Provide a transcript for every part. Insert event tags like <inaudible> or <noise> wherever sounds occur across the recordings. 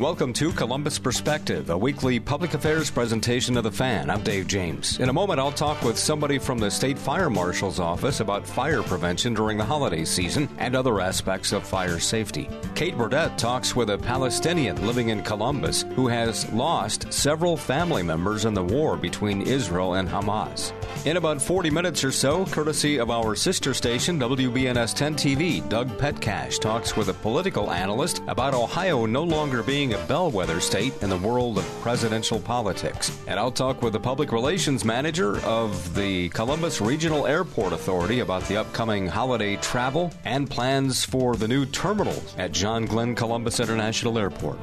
Welcome to Columbus Perspective, a weekly public affairs presentation of the fan. I'm Dave James. In a moment, I'll talk with somebody from the State Fire Marshal's Office about fire prevention during the holiday season and other aspects of fire safety. Kate Burdett talks with a Palestinian living in Columbus who has lost several family members in the war between Israel and Hamas. In about 40 minutes or so, courtesy of our sister station, WBNS 10 TV, Doug Petcash talks with a political analyst about Ohio no longer being a bellwether state in the world of presidential politics. And I'll talk with the public relations manager of the Columbus Regional Airport Authority about the upcoming holiday travel and plans for the new terminal at John Glenn Columbus International Airport.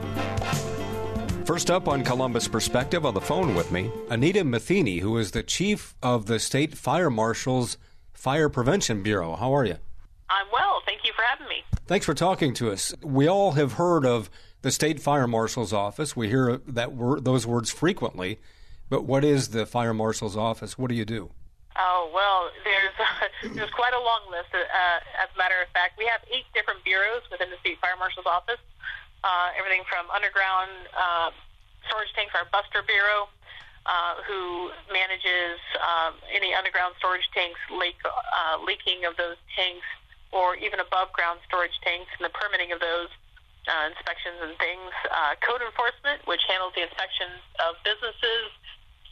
First up on Columbus Perspective on the phone with me, Anita Metheny, who is the chief of the State Fire Marshal's Fire Prevention Bureau. How are you? I'm well. Thank you for having me. Thanks for talking to us. We all have heard of the State Fire Marshal's Office. We hear that word, those words frequently. But what is the Fire Marshal's Office? What do you do? Oh well, there's uh, <laughs> there's quite a long list. Uh, as a matter of fact, we have eight different bureaus within the State Fire Marshal's Office uh, everything from underground uh, storage tanks, our BUSTR Bureau, uh, who manages um, any underground storage tanks leak, uh, leaking of those tanks, or even above ground storage tanks and the permitting of those uh, inspections and things. Uh, code enforcement, which handles the inspections of businesses,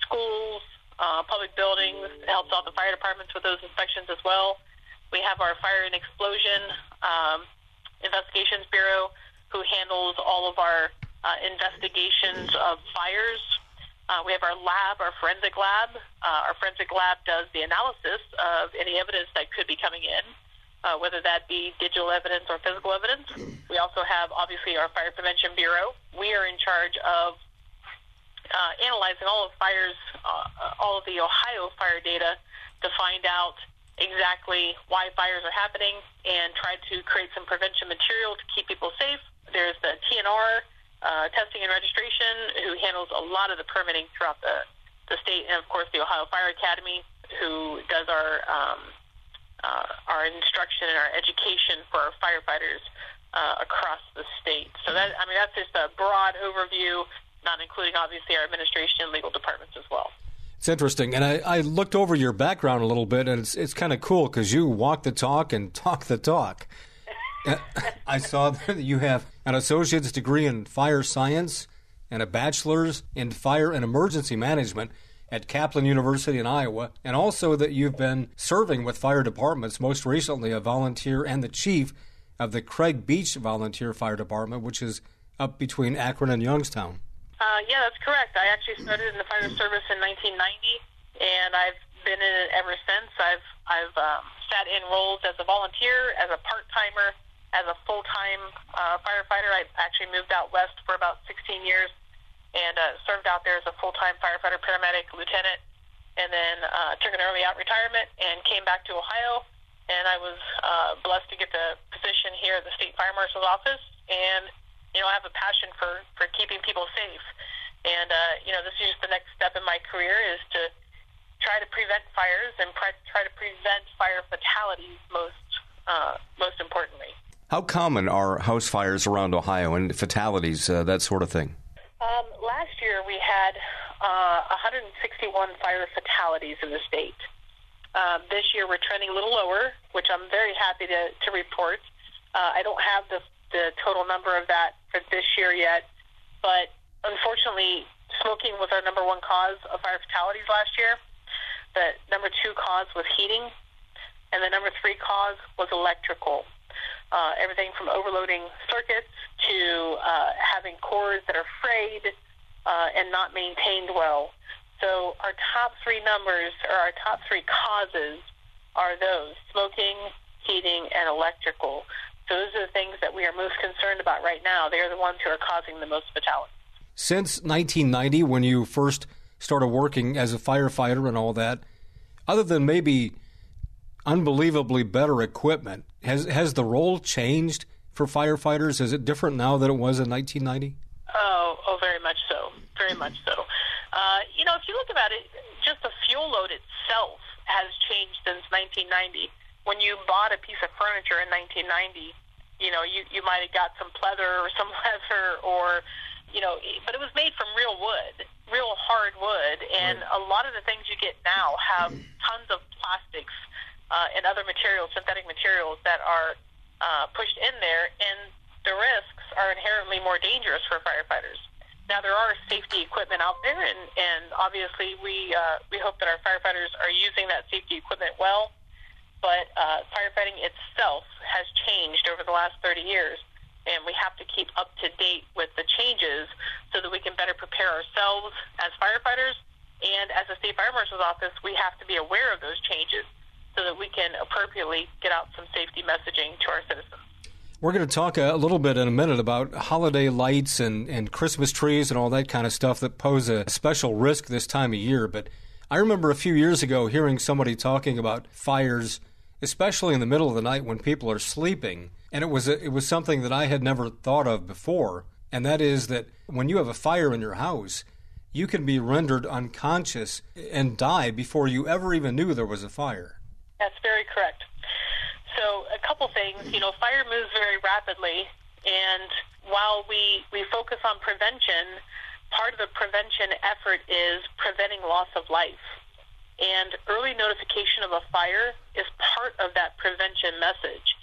schools, uh, public buildings, helps out the fire departments with those inspections as well. We have our fire and explosion um, investigations bureau, who handles all of our uh, investigations of fires. Uh, we have our lab, our forensic lab. Uh, our forensic lab does the analysis of any evidence that could be coming in, uh, whether that be digital evidence or physical evidence. <clears throat> We also have, obviously, our Fire Prevention Bureau. We are in charge of uh, analyzing all of fires, uh, all of the Ohio fire data to find out exactly why fires are happening and try to create some prevention material to keep people safe there's the TNR uh, testing and registration, who handles a lot of the permitting throughout the, the state, and of course the Ohio Fire Academy, who does our um, uh, our instruction and our education for our firefighters uh, across the state. So that I mean that's just a broad overview, not including obviously our administration and legal departments as well. It's interesting, and I, I looked over your background a little bit, and it's it's kind of cool because you walk the talk and talk the talk. <laughs> <laughs> I saw that you have an associate's degree in fire science and a bachelor's in fire and emergency management at Kaplan University in Iowa, and also that you've been serving with fire departments, most recently a volunteer and the chief of the Craig Beach Volunteer Fire Department, which is up between Akron and Youngstown. Uh, yeah, that's correct. I actually started in the fire service in 1990, and I've been in it ever since. I've I've um, sat in roles as a volunteer, as a part timer, as a full time uh, firefighter. I actually moved out west for about 16 years and uh, served out there as a full time firefighter, paramedic, lieutenant, and then uh, took an early out retirement and came back to Ohio. And I was uh, blessed to get the position here at the state fire marshal's office. And you know, I have a passion for for keeping people safe. And uh, you know, this is just the next step in my career is to try to prevent fires and try to prevent fire fatalities most uh, most importantly. How common are house fires around Ohio and fatalities, uh, that sort of thing? Um, last year we had uh, 161 fire fatalities in the state. Um, this year we're trending a little lower, which I'm very happy to, to report. Uh, I don't have the, the total number of that for this year yet, but unfortunately, smoking was our number one cause of fire fatalities last year. The number two cause was heating, and the number three cause was electrical uh, everything from overloading circuits to uh, having cores that are frayed uh, and not maintained well. So our top three numbers, or our top three causes, are those smoking, heating, and electrical. So those are the things that we are most concerned about right now. They are the ones who are causing the most fatalities. Since 1990, when you first started working as a firefighter and all that, other than maybe unbelievably better equipment. Has has the role changed for firefighters? Is it different now than it was in 1990? Oh, oh, very much. Very much so. Uh, you know, if you look about it, just the fuel load itself has changed since 1990. When you bought a piece of furniture in 1990, you know, you you might have got some pleather or some <laughs> leather or you know, but it was made from real wood, real hard wood, and right. a lot of the things you get now have tons of plastics uh, and other materials, synthetic materials that are uh, pushed in there, and the risks are inherently more dangerous for firefighters. Now there are safety equipment out there, and, and obviously we uh, we hope that our firefighters are using that safety equipment well. But uh, firefighting itself has changed over the last 30 years, and we have to keep up to date with the changes so that we can better prepare ourselves as firefighters. And as a state fire marshal's office, we have to be aware of those changes so that we can appropriately get out some safety messaging to our citizens. We're going to talk a little bit in a minute about holiday lights and, and Christmas trees and all that kind of stuff that pose a special risk this time of year. But I remember a few years ago hearing somebody talking about fires, especially in the middle of the night when people are sleeping. And it was, a, it was something that I had never thought of before. And that is that when you have a fire in your house, you can be rendered unconscious and die before you ever even knew there was a fire. That's very correct. So a couple things. You know, fire moves very rapidly, and while we we focus on prevention, part of the prevention effort is preventing loss of life. And early notification of a fire is part of that prevention message.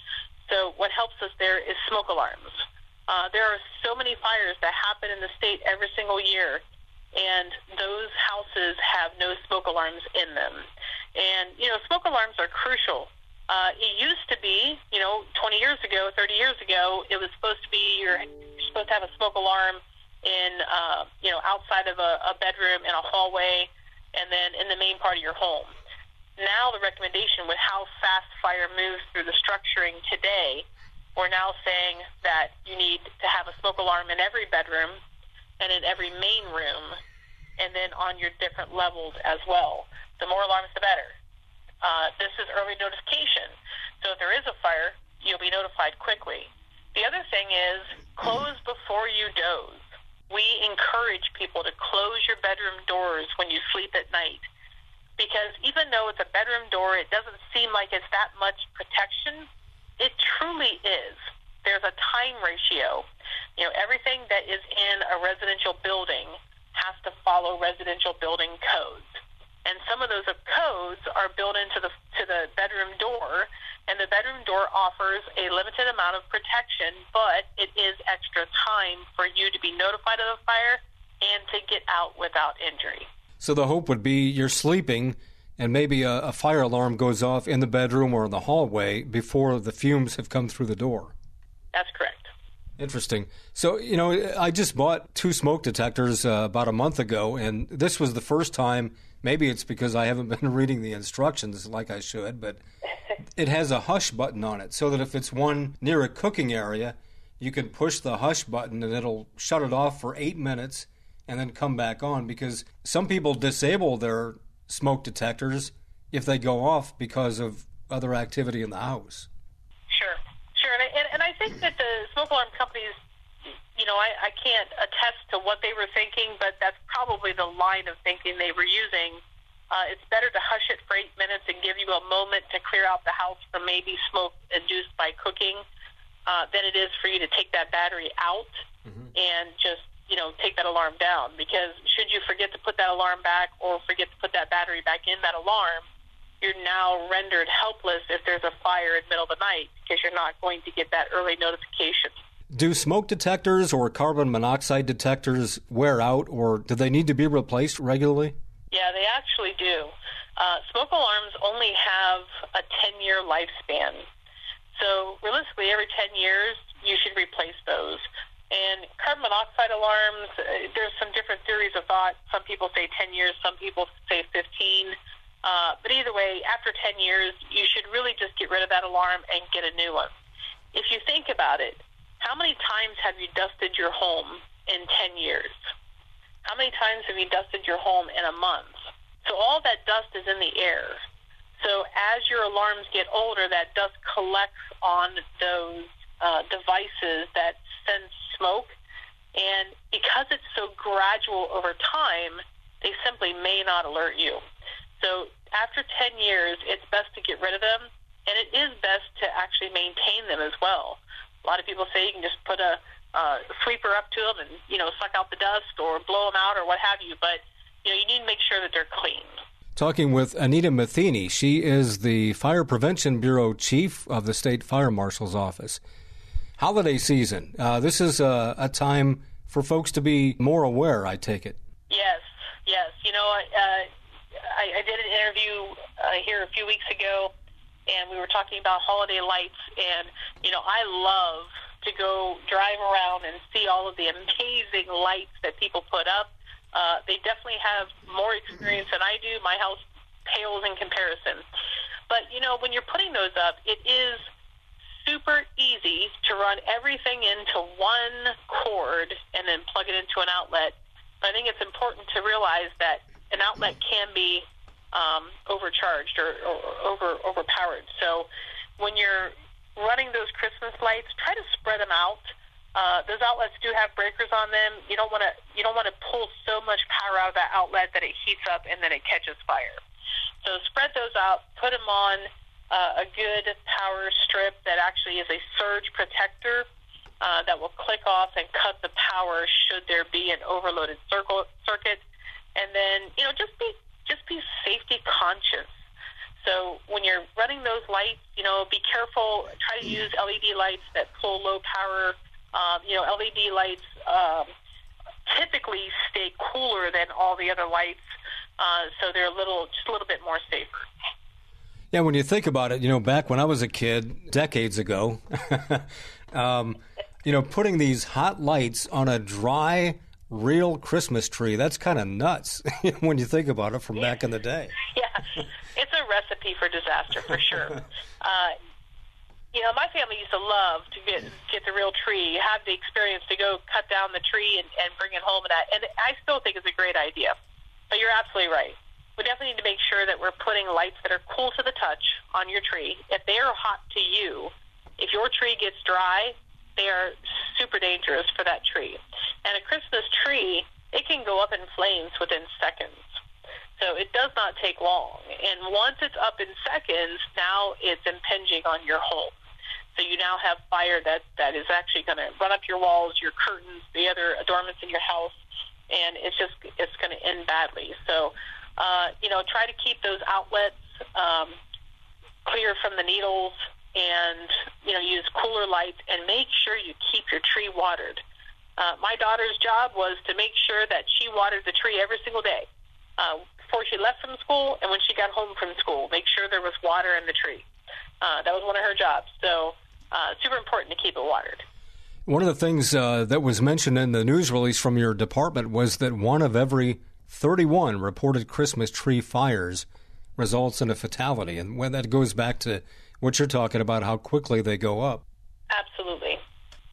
So what helps us there is smoke alarms. Uh, there are so many fires that happen in the state every single year, and those houses have no smoke alarms in them. And, you know, smoke alarms are crucial. Uh, it used to be, you know, 20 years ago, 30 years ago, it was supposed to be you're, you're supposed to have a smoke alarm in, uh, you know, outside of a, a bedroom, in a hallway, and then in the main part of your home. Now, the recommendation with how fast fire moves through the structuring today, we're now saying that you need to have a smoke alarm in every bedroom and in every main room, and then on your different levels as well. The more alarms, the better. Uh, this is early notification. So if there is a fire, you'll be notified quickly. The other thing is close before you doze. We encourage people to close your bedroom doors when you sleep at night because even though it's a bedroom door, it doesn't seem like it's that much protection. It truly is. There's a time ratio. You know, everything that is in a residential building has to follow residential building codes and some of those codes are built into the to the bedroom door. And the bedroom door offers a limited amount of protection but it is extra time for you to be notified of the fire and to get out without injury. So the hope would be you're sleeping and maybe a, a fire alarm goes off in the bedroom or in the hallway before the fumes have come through the door. That's correct. Interesting. So, you know, I just bought two smoke detectors uh, about a month ago, and this was the first time Maybe it's because I haven't <laughs> been reading the instructions like I should, but <laughs> it has a hush button on it so that if it's one near a cooking area, you can push the hush button and it'll shut it off for eight minutes and then come back on because some people disable their smoke detectors if they go off because of other activity in the house. Sure, sure. And I, and I think that the smoke alarm companies you know, I, I can't attest to what they were thinking, but that's probably the line of thinking they were using. Uh, it's better to hush it for eight minutes and give you a moment to clear out the house from maybe smoke induced by cooking uh, than it is for you to take that battery out mm-hmm. and just, you know, take that alarm down. Because should you forget to put that alarm back or forget to put that battery back in that alarm, you're now rendered helpless if there's a fire in the middle of the night because you're not going to get that early notification. Do smoke detectors or carbon monoxide detectors wear out, or do they need to be replaced regularly? Yeah, they actually do. Uh, smoke alarms only have a 10 year lifespan. So, realistically, every 10 years, you should replace those. And carbon monoxide alarms, uh, there's some different theories of thought. Some people say 10 years, some people say 15. Uh, but either way, after 10 years, you should really just get rid of that alarm and get a new one. If you think about it, how many times have you dusted your home in 10 years? How many times have you dusted your home in a month? So all that dust is in the air. So as your alarms get older, that dust collects on those uh, devices that send smoke. And because it's so gradual over time, they simply may not alert you. So after 10 years, it's best to get rid of them, and it is best to actually maintain them as well. A lot of people say you can just put a uh, sweeper up to them and you know suck out the dust or blow them out or what have you. But you know you need to make sure that they're clean. Talking with Anita Metheny, she is the Fire Prevention Bureau Chief of the State Fire Marshal's Office. Holiday season. Uh, this is a, a, time for folks to be more aware. I take it. Yes, yes. You know, uh, I, I, did an interview uh, here a few weeks ago, and we were talking about holiday lights. And you know, I love to go drive around and see all of the amazing lights that people put up. Uh, they definitely have more experience than I do. My house pales in comparison. But, you know, when you're putting those up, it is super easy to run everything into one cord and then plug it into an outlet. I think it's important to realize that an outlet can be um, overcharged or, or over overpowered. So when you're running those Christmas lights, try to spread them out. Uh, those outlets do have breakers on them. You don't want to you don't want to pull so much power out of that outlet that it heats up and then it catches fire. So spread those out. Put them on uh, a good power strip that actually is a surge protector uh, that will click off and cut the power should there be an overloaded circle, circuit. And then you know just be just be safety conscious. So when you're running those lights, you know, be careful. Try to use LED lights that pull low power. Um, you know, LED lights um, typically stay cooler than all the other lights, uh, so they're a little, just a little bit more safer. Yeah, when you think about it, you know, back when I was a kid, decades ago, <laughs> um, you know, putting these hot lights on a dry, real Christmas tree, that's kind of nuts <laughs> when you think about it from yeah. back in the <laughs> day. Yeah, <laughs> it's a recipe for disaster for sure. uh, you know, my family used to love to get get the real tree, have the experience to go cut down the tree and, and bring it home. And that, and I still think it's a great idea. But you're absolutely right. We definitely need to make sure that we're putting lights that are cool to the touch on your tree. If they are hot to you, if your tree gets dry, they are super dangerous for that tree. And a Christmas tree, it can go up in flames within seconds. So it does not take long. And once it's up in seconds, now it's impinging on your home. So you now have fire that, that is actually going to run up your walls, your curtains, the other adornments in your house, and it's just it's going to end badly. So, uh, you know, try to keep those outlets um, clear from the needles, and you know, use cooler lights, and make sure you keep your tree watered. Uh, my daughter's job was to make sure that she watered the tree every single day. Uh, before she left from school and when she got home from school, make sure there was water in the tree. Uh, that was one of her jobs. So uh, super important to keep it watered. One of the things uh, that was mentioned in the news release from your department was that one of every 31 reported Christmas tree fires results in a fatality. And when that goes back to what you're talking about, how quickly they go up. Absolutely.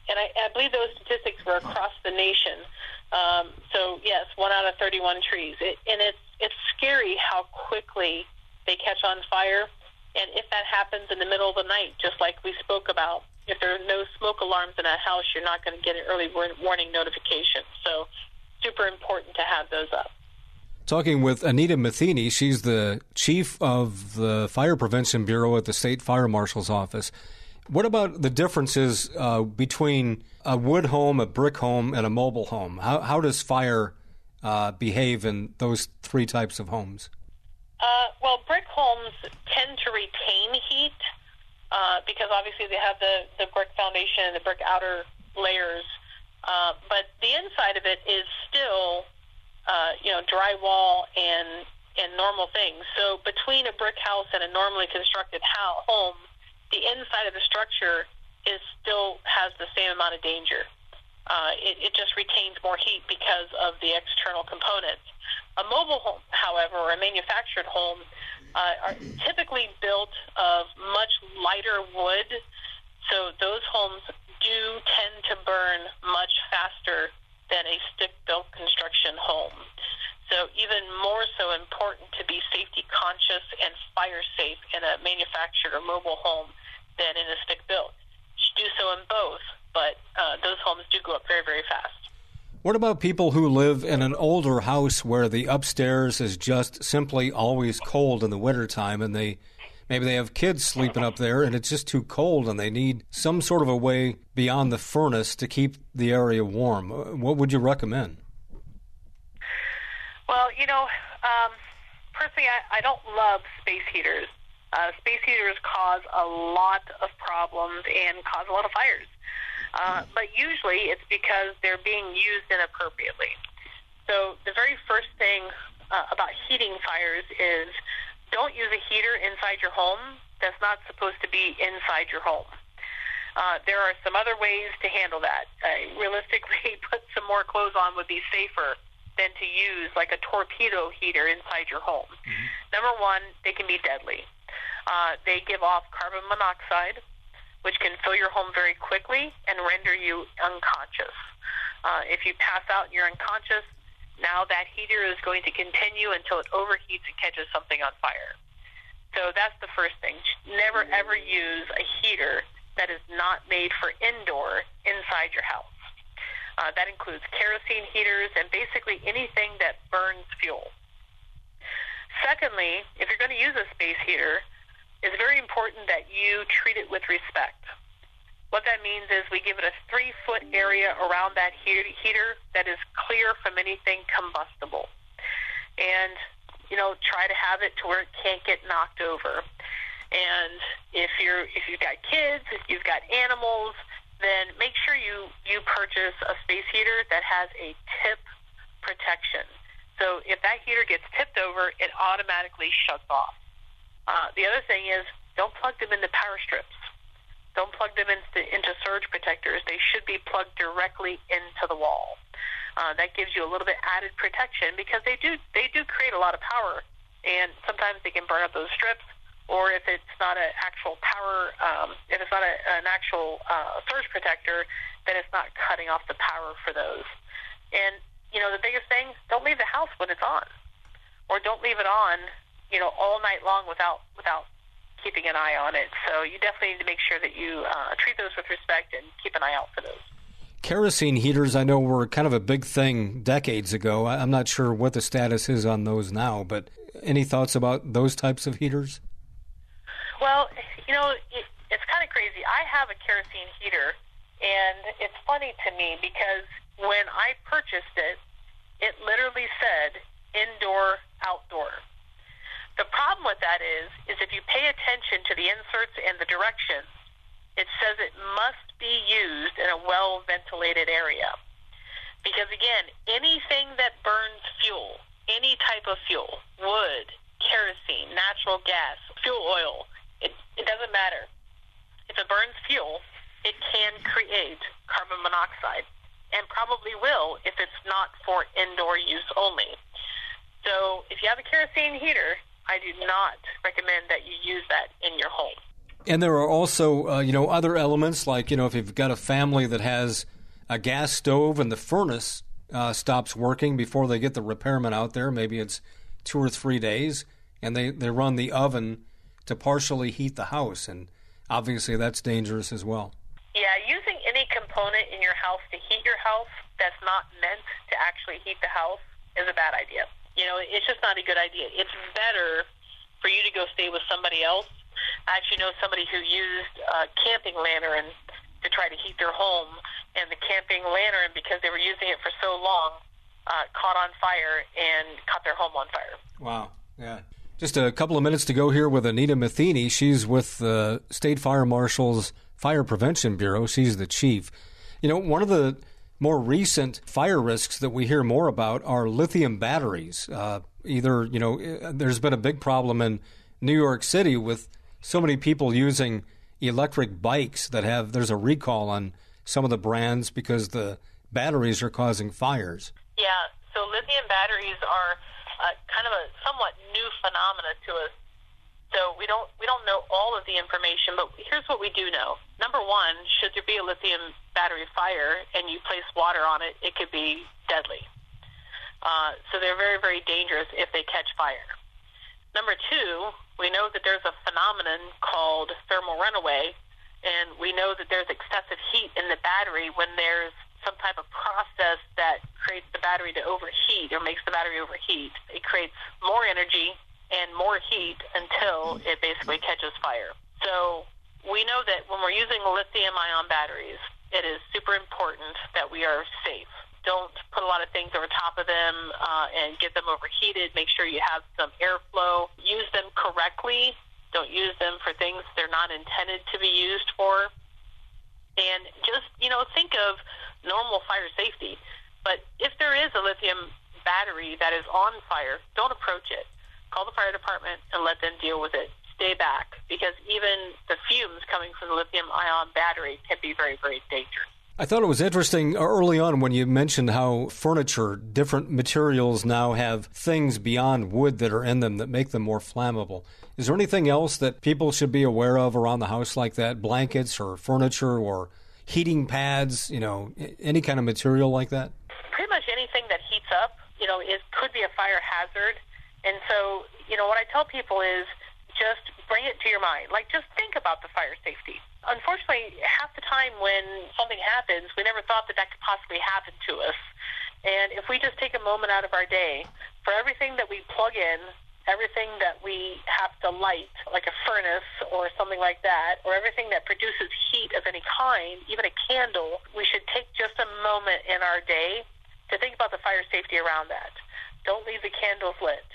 And I, I believe those statistics were across the nation. Um, so, yes, one out of 31 trees. It, and it's, it's scary how quickly they catch on fire and if that happens in the middle of the night, just like we spoke about, if there are no smoke alarms in a house, you're not going to get an early warning notification. So, super important to have those up. Talking with Anita Metheny, she's the chief of the Fire Prevention Bureau at the State Fire Marshal's Office. What about the differences uh, between a wood home, a brick home, and a mobile home? How, how does fire uh, behave in those three types of homes? Uh, well, brick homes tend to retain heat uh, because obviously they have the, the brick foundation and the brick outer layers. Uh, but the inside of it is still, uh, you know, drywall and and normal things. So between a brick house and a normally constructed ho- home, the inside of the structure is still has the same amount of danger. Uh, it, it just retains more heat because of the external components. A mobile home, however, or a manufactured home, uh, are typically built of much lighter wood, so those homes do tend to burn much faster than a stick-built construction home. So even more so important to be safety conscious and fire safe in a manufactured or mobile home than in a stick-built. You should do so in both, but uh, those homes do go up very, very fast. What about people who live in an older house where the upstairs is just simply always cold in the wintertime and they maybe they have kids sleeping up there and it's just too cold and they need some sort of a way beyond the furnace to keep the area warm. What would you recommend? Well, you know, um, personally, I, I don't love space heaters. Uh, space heaters cause a lot of problems and cause a lot of fires. Uh, but usually it's because they're being used inappropriately. So the very first thing uh, about heating fires is don't use a heater inside your home that's not supposed to be inside your home. Uh, there are some other ways to handle that. Uh, realistically, <laughs> put some more clothes on would be safer than to use like a torpedo heater inside your home. Mm-hmm. Number one, they can be deadly. Uh, they give off carbon monoxide, which can fill your home very quickly and render you unconscious. Uh, if you pass out and you're unconscious, now that heater is going to continue until it overheats and catches something on fire. So that's the first thing. Never ever use a heater that is not made for indoor inside your house. Uh, that includes kerosene heaters and basically anything that burns fuel. Secondly, if you're going to use a space heater, it's very important that you treat it with respect. What that means is we give it a three foot area around that heater that is clear from anything combustible. And, you know, try to have it to where it can't get knocked over. And if you're if you've got kids, if you've got animals, then make sure you, you purchase a space heater that has a tip protection. So if that heater gets tipped over, it automatically shuts off. Uh, the other thing is don't plug them into power strips. Don't plug them into, into surge protectors. They should be plugged directly into the wall. Uh, that gives you a little bit added protection because they do they do create a lot of power, and sometimes they can burn up those strips or if it's not an actual power, um, if it's not a, an actual uh, surge protector, then it's not cutting off the power for those. And you know, the biggest thing: don't leave the house when it's on, or don't leave it on, you know, all night long without without keeping an eye on it. So you definitely need to make sure that you uh, treat those with respect and keep an eye out for those. Kerosene heaters, I know, were kind of a big thing decades ago. I'm not sure what the status is on those now, but any thoughts about those types of heaters? Well, you know, it, it's kind of crazy. I have a kerosene heater, and it's funny to me because when I purchased it, it literally said indoor, outdoor. The problem with that is, is if you pay attention to the inserts and the directions, it says it must be used in a well ventilated area. Because again, anything that burns fuel, any type of fuel, wood, kerosene, natural gas, fuel oil, it, it doesn't matter. If it burns fuel, it can create carbon monoxide and probably will if it's not for indoor use only. So if you have a kerosene heater, I do not recommend that you use that in your home. And there are also, uh, you know, other elements like, you know, if you've got a family that has a gas stove and the furnace uh, stops working before they get the repairman out there, maybe it's two or three days, and they, they run the oven to partially heat the house, and obviously that's dangerous as well. Yeah, using any component in your house to heat your house that's not meant to actually heat the house is a bad idea. You know, it's just not a good idea. It's better for you to go stay with somebody else. I actually know somebody who used a camping lantern to try to heat their home, and the camping lantern, because they were using it for so long, uh, caught on fire and caught their home on fire. Wow. Yeah. Just a couple of minutes to go here with Anita Metheny. She's with the State Fire Marshal's Fire Prevention Bureau. She's the chief. You know, one of the more recent fire risks that we hear more about are lithium batteries. Uh, either, you know, there's been a big problem in New York City with so many people using electric bikes that have, there's a recall on some of the brands because the batteries are causing fires. Yeah, so lithium batteries are uh, kind of a somewhat new phenomena to us. So we don't we don't know all of the information, but here's what we do know. Number one, should there be a lithium battery fire and you place water on it, it could be deadly. Uh, so they're very very dangerous if they catch fire. Number two, we know that there's a phenomenon called thermal runaway, and we know that there's excessive heat in the battery when there's some type of process that creates the battery to overheat or makes the battery overheat. It creates more energy and more heat until it basically catches fire. So we know that when we're using lithium ion batteries, it is super important that we are safe. Don't put a lot of things over top of them uh, and get them overheated. Make sure you have some airflow. Use them correctly. Don't use them for things they're not intended to be used for. And just, you know, think of normal fire safety. But if there is a lithium battery that is on fire, don't approach it Call the fire department and let them deal with it. Stay back because even the fumes coming from the lithium ion battery can be very, very dangerous. I thought it was interesting early on when you mentioned how furniture, different materials now have things beyond wood that are in them that make them more flammable. Is there anything else that people should be aware of around the house like that? Blankets or furniture or heating pads, you know, any kind of material like that? Pretty much anything that heats up, you know, it could be a fire hazard. And so, you know, what I tell people is just bring it to your mind. Like, just think about the fire safety unfortunately, half the time when something happens, we never thought that that could possibly happen to us. And if we just take a moment out of our day for everything that we plug in, everything that we have to light, like a furnace or something like that, or everything that produces heat of any kind, even a candle, we should take just a moment in our day to think about the fire safety around that. Don't leave the candles lit.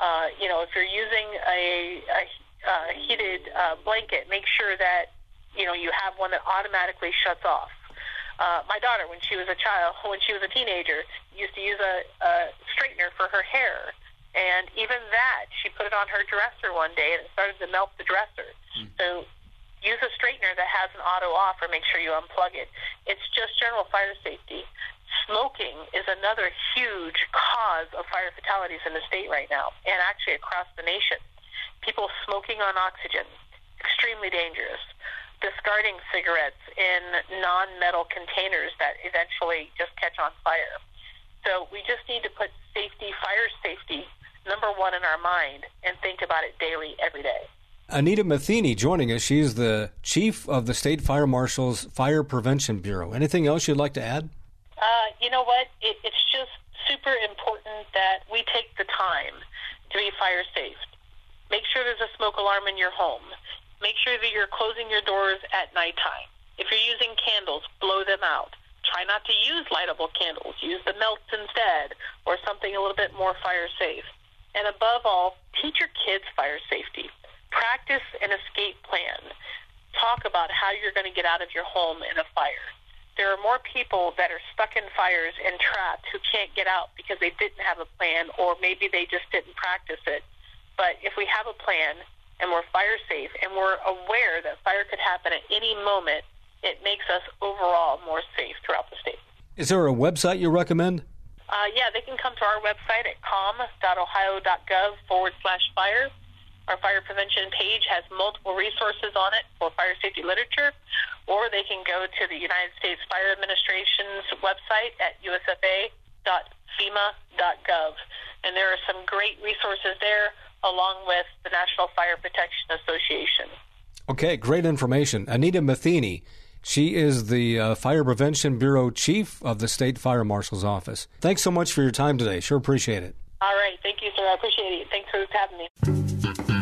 Uh, you know, if you're using a, a, a heated uh, blanket, make sure that you know, you have one that automatically shuts off. Uh, my daughter, when she was a child, <laughs> when she was a teenager, used to use a, a straightener for her hair. And even that, she put it on her dresser one day and it started to melt the dresser. Mm. So use a straightener that has an auto off or make sure you unplug it. It's just general fire safety. Smoking is another huge cause of fire fatalities in the state right now and actually across the nation. People smoking on oxygen, extremely dangerous discarding cigarettes in non-metal containers that eventually just catch on fire. So we just need to put safety, fire safety, number one in our mind and think about it daily, every day. Anita Metheny joining us. She's the chief of the State Fire Marshal's Fire Prevention Bureau. Anything else you'd like to add? Uh, you know what? It, it's just super important that we take the time to be fire safe. Make sure there's a smoke alarm in your home. Make sure that you're closing your doors at nighttime. If you're using candles, blow them out. Try not to use lightable candles. Use the melts instead or something a little bit more fire safe. And above all, teach your kids fire safety. Practice an escape plan. Talk about how you're going to get out of your home in a fire. There are more people that are stuck in fires and trapped who can't get out because they didn't have a plan or maybe they just didn't practice it. But if we have a plan, and we're fire safe and we're aware that fire could happen at any moment, it makes us overall more safe throughout the state. Is there a website you recommend? Uh, yeah, they can come to our website at com.ohio.gov forward slash fire. Our fire prevention page has multiple resources on it for fire safety literature, or they can go to the United States Fire Administration's website at usfa.fema.gov. And there are some great resources there along with the National Fire Protection Association. Okay, great information. Anita Metheny. She is the uh, Fire Prevention Bureau Chief of the State Fire Marshal's Office. Thanks so much for your time today. Sure appreciate it. All right. Thank you, sir. I appreciate it. Thanks for having me.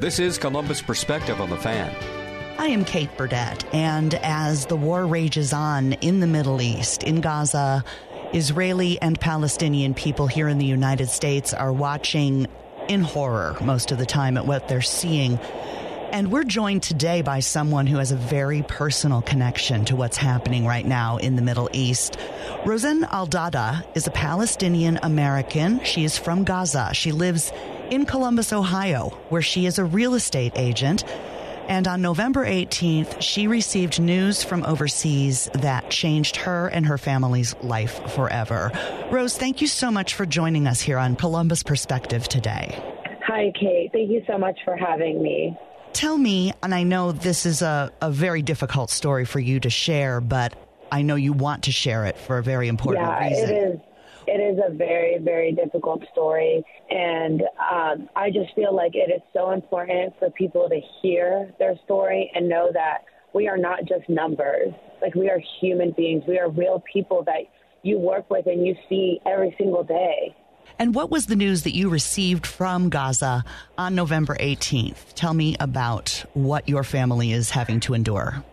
This is Columbus Perspective on the Fan. I am Kate Burdett, and as the war rages on in the Middle East, in Gaza, Israeli and Palestinian people here in the United States are watching in horror most of the time at what they're seeing. And we're joined today by someone who has a very personal connection to what's happening right now in the Middle East. Rose Eldadah is a Palestinian American. She is from Gaza. She lives in Columbus, Ohio, where she is a real estate agent. And on November 18th, she received news from overseas that changed her and her family's life forever. Rose, thank you so much for joining us here on Columbus Perspective today. Hi, Kate. Thank you so much for having me. Tell me, and I know this is a, a very difficult story for you to share, but I know you want to share it for a very important yeah, reason. It is it is a very, very difficult story. And um, I just feel like it is so important for people to hear their story and know that we are not just numbers. Like we are human beings. We are real people that you work with and you see every single day. And what was the news that you received from Gaza on November 18th? Tell me about what your family is having to endure.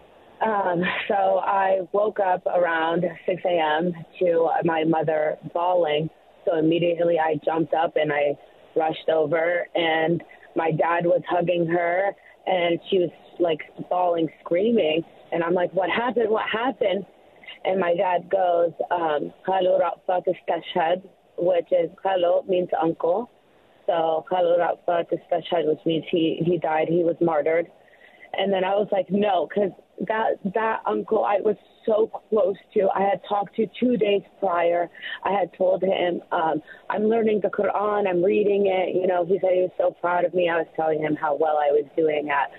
Um, so I woke up around 6 a.m. to my mother bawling. So immediately I jumped up and I rushed over, and my dad was hugging her, and she was like bawling, screaming. And I'm like, What happened? What happened? And my dad goes, um, which is Khalo means uncle. So Khalo Ra'fat istashhad, which means he, he died, he was martyred. And then I was like, no, because that that uncle I was so close to. I had talked to two days prior. I had told him, um, I'm learning the Quran. I'm reading it. You know, he said he was so proud of me. I was telling him how well I was doing at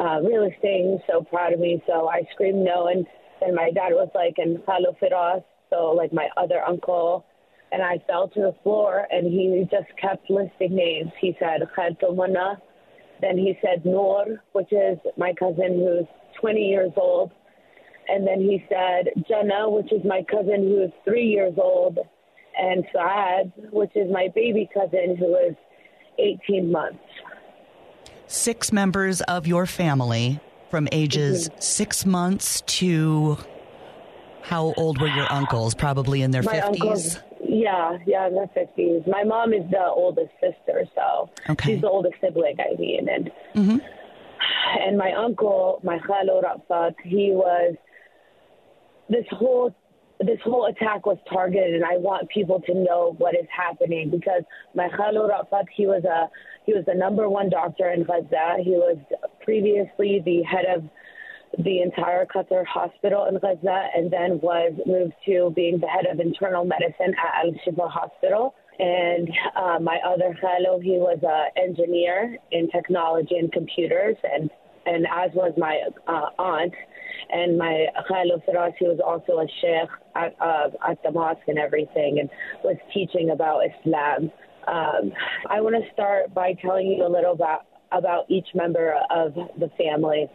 uh, real estate. He was so proud of me. So I screamed no, and then my dad was like, and Khalo Firas, so like my other uncle and I fell to the floor, and he just kept listing names. He said Khaltumana, then he said Noor, which is my cousin who's 20 years old, and then he said Jenna, which is my cousin who is three years old, and Saad, which is my baby cousin who is 18 months. Six members of your family from ages mm-hmm. six months to how old were your uncles? Probably in their my 50s? Uncles, yeah, yeah, in their fifties. My mom is the oldest sister, so okay. she's the oldest sibling. I mean, and mm-hmm. And my uncle, my khalo Rafat, he was this whole this whole attack was targeted, and I want people to know what is happening because my khalo Rafat, he was a he was the number one doctor in Gaza. He was previously the head of the entire Qatar hospital in Gaza and then was moved to being the head of internal medicine at Al Shifa Hospital. And uh, my other fellow, he was an engineer in technology and computers, and and as was my uh, aunt. And my Khalo Firas, he was also a sheikh at, uh, at the mosque and everything, and was teaching about Islam. Um, I want to start by telling you a little about about each member of the family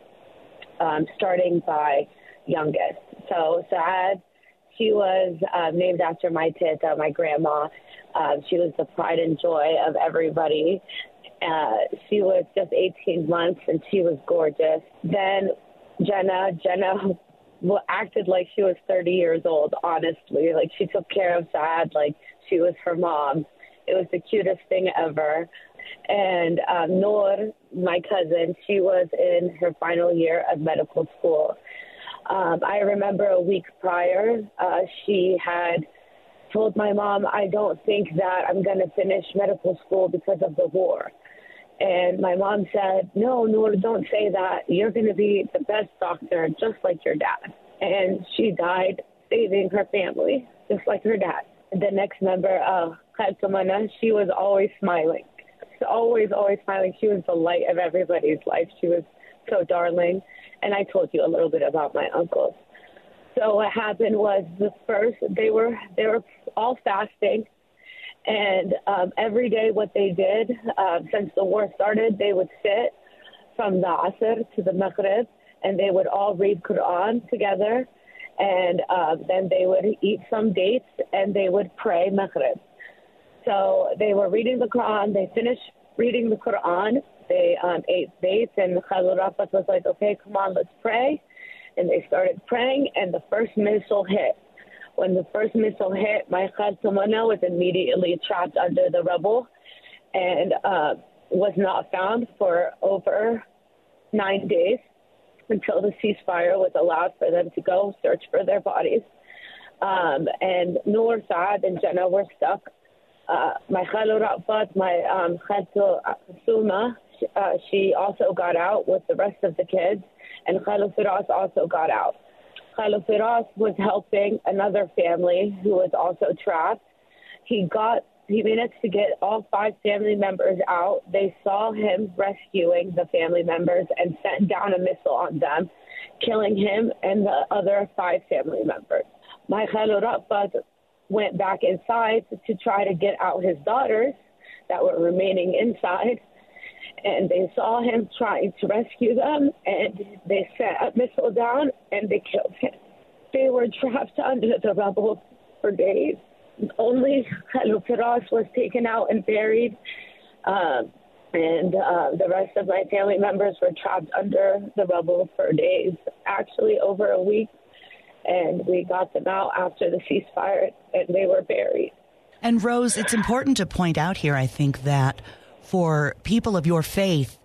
um, starting by youngest. So Saad, she was uh, named after my tita, my grandma. Uh, she was the pride and joy of everybody. Uh, she was just 18 months and she was gorgeous. Then Jenna, Jenna <laughs> acted like she was 30 years old, honestly. Like she took care of Saad like she was her mom. It was the cutest thing ever. And um, Noor, my cousin, she was in her final year of medical school. Um, I remember a week prior, uh, she had told my mom, I don't think that I'm going to finish medical school because of the war. And my mom said, No, Noor, don't say that. You're going to be the best doctor, just like your dad. And she died saving her family, just like her dad. The next member, uh, she was always smiling always, always smiling. She was the light of everybody's life. She was so darling. And I told you a little bit about my uncles. So what happened was the first they were they were all fasting, and um, every day what they did uh, since the war started, they would sit from the Asr to the Maghrib, and they would all read Quran together, and uh, then they would eat some dates and they would pray Maghrib. So they were reading the Quran. They finished reading the Quran. They um, ate dates, and Khalil Rafat was like, okay, come on, let's pray. And they started praying, and the first missile hit. When the first missile hit, my Khaltumana was immediately trapped under the rubble and uh, was not found for over nine days until the ceasefire was allowed for them to go search for their bodies. Um, and Noor, Saad, and Jenna were stuck uh, my Khalu Rafat, my um, Khaltu Suma, uh, she also got out with the rest of the kids, and Khalu Firas also got out. Khalu Firas was helping another family who was also trapped. He got he managed to get all five family members out. They saw him rescuing the family members and sent down a missile on them, killing him and the other five family members. My Rafat went back inside to try to get out his daughters that were remaining inside. And they saw him trying to rescue them, and they set a missile down and they killed him. They were trapped under the rubble for days. Only Khalil Firas was taken out and buried, um, and uh, the rest of my family members were trapped under the rubble for days, actually over a week. And we got them out after the ceasefire, and they were buried. And Rose, it's important to point out here, I think, that for people of your faith,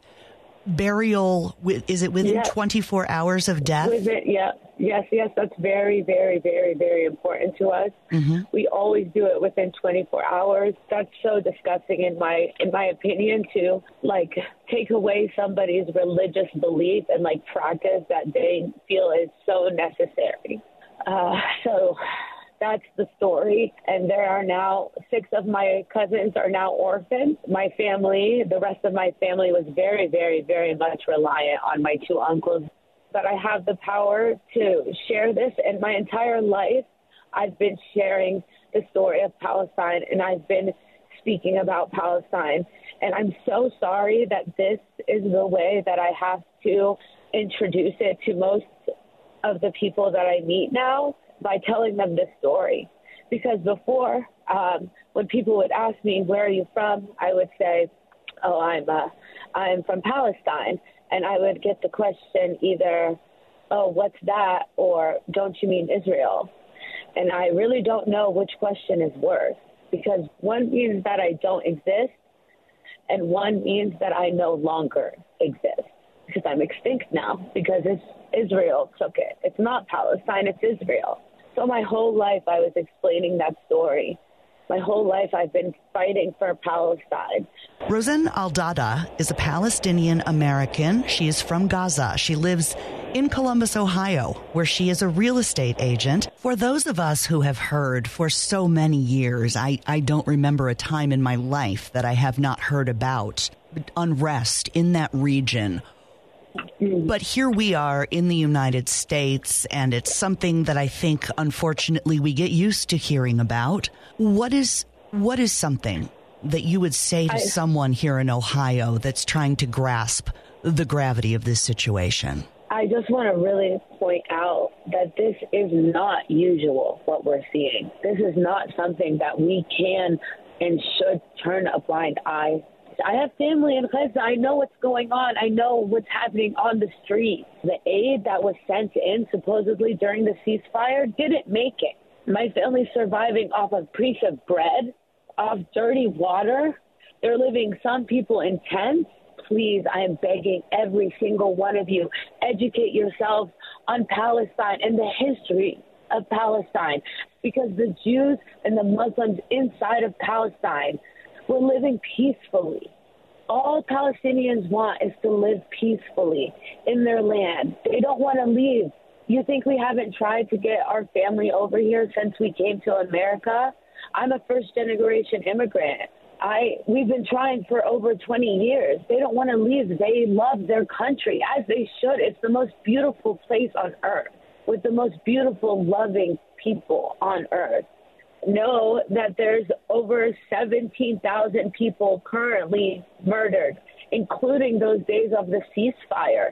burial is it within yes. 24 hours of death? Within, yeah, yes, yes, that's very, very, very, very important to us. Mm-hmm. We always do it within 24 hours. That's so disgusting in my in my opinion to like take away somebody's religious belief and like practice that they feel is so necessary. Uh, so that's the story. And there are now six of my cousins are now orphans. My family, the rest of my family was very, very, very much reliant on my two uncles. But I have the power to share this. And my entire life, I've been sharing the story of Palestine and I've been speaking about Palestine. And I'm so sorry that this is the way that I have to introduce it to most of the people that I meet now by telling them this story. Because before, um, when people would ask me, "Where are you from?" I would say, "Oh, I'm uh, I'm from Palestine," and I would get the question either, "Oh, what's that?" or "Don't you mean Israel?" And I really don't know which question is worse because one means that I don't exist, and one means that I no longer exist because I'm extinct now because it's Israel took it. It's not Palestine, it's Israel. So my whole life I was explaining that story. My whole life I've been fighting for Palestine. Rose Eldadah is a Palestinian American. She is from Gaza. She lives in Columbus, Ohio, where she is a real estate agent. For those of us who have heard for so many years, I, I don't remember a time in my life that I have not heard about unrest in that region but here we are in the United States, and it's something that I think, unfortunately, we get used to hearing about. What is what is something that you would say to I, someone here in Ohio that's trying to grasp the gravity of this situation? I just want to really point out that this is not usual what we're seeing. This is not something that we can and should turn a blind eye I have family in Gaza. I know what's going on. I know what's happening on the street. The aid that was sent in supposedly during the ceasefire didn't make it. My family's surviving off a piece of bread, off dirty water. They're living, some people in tents. Please, I am begging every single one of you, educate yourselves on Palestine and the history of Palestine because the Jews and the Muslims inside of Palestine we're living peacefully. All Palestinians want is to live peacefully in their land. They don't want to leave. You think we haven't tried to get our family over here since we came to America? I'm a first generation immigrant. I we've been trying for over 20 years. They don't want to leave. They love their country as they should. It's the most beautiful place on earth with the most beautiful loving people on earth know that there's over 17,000 people currently murdered, including those days of the ceasefire,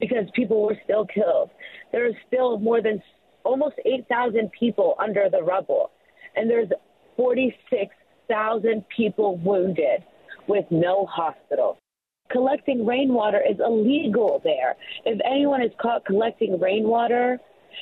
because people were still killed. There are still more than almost 8,000 people under the rubble, and there's 46,000 people wounded with no hospital. Collecting rainwater is illegal there. If anyone is caught collecting rainwater,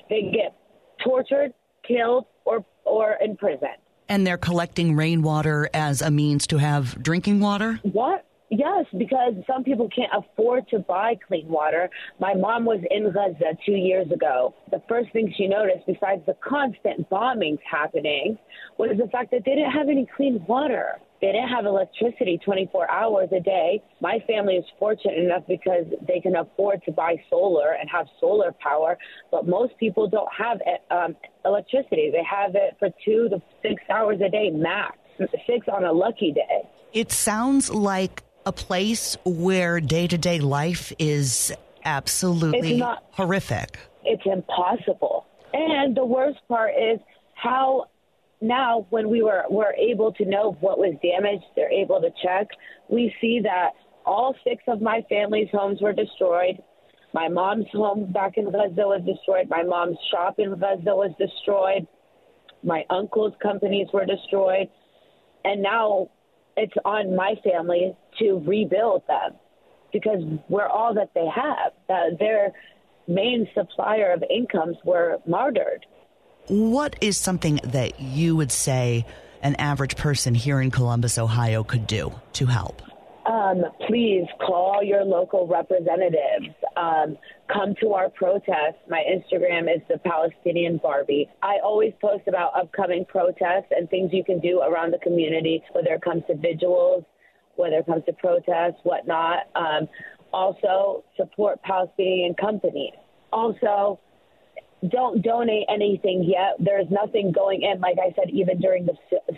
they get tortured, killed, or or in prison. And they're collecting rainwater as a means to have drinking water? What? Yes, because some people can't afford to buy clean water. My mom was in Gaza two years ago. The first thing she noticed, besides the constant bombings happening, was the fact that they didn't have any clean water. They didn't have electricity 24 hours a day. My family is fortunate enough because they can afford to buy solar and have solar power, but most people don't have um, electricity. They have it for two to six hours a day max, six on a lucky day. It sounds like a place where day to day life is absolutely not, horrific. It's impossible. And the worst part is how now when we were were able to know what was damaged, they're able to check. We see that all six of my family's homes were destroyed. My mom's home back in Gaza was destroyed. My mom's shop in Gaza was destroyed. My uncle's companies were destroyed. And now it's on my family to rebuild them because we're all that they have. Their main supplier of incomes were martyred. What is something that you would say an average person here in Columbus, Ohio could do to help? Um, please call your local representatives. Um, come to our protests. My Instagram is the Palestinian Barbie. I always post about upcoming protests and things you can do around the community, whether it comes to vigils, whether it comes to protests, whatnot. Um, also, support Palestinian companies. Also, don't donate anything yet. There's nothing going in. Like I said, even during the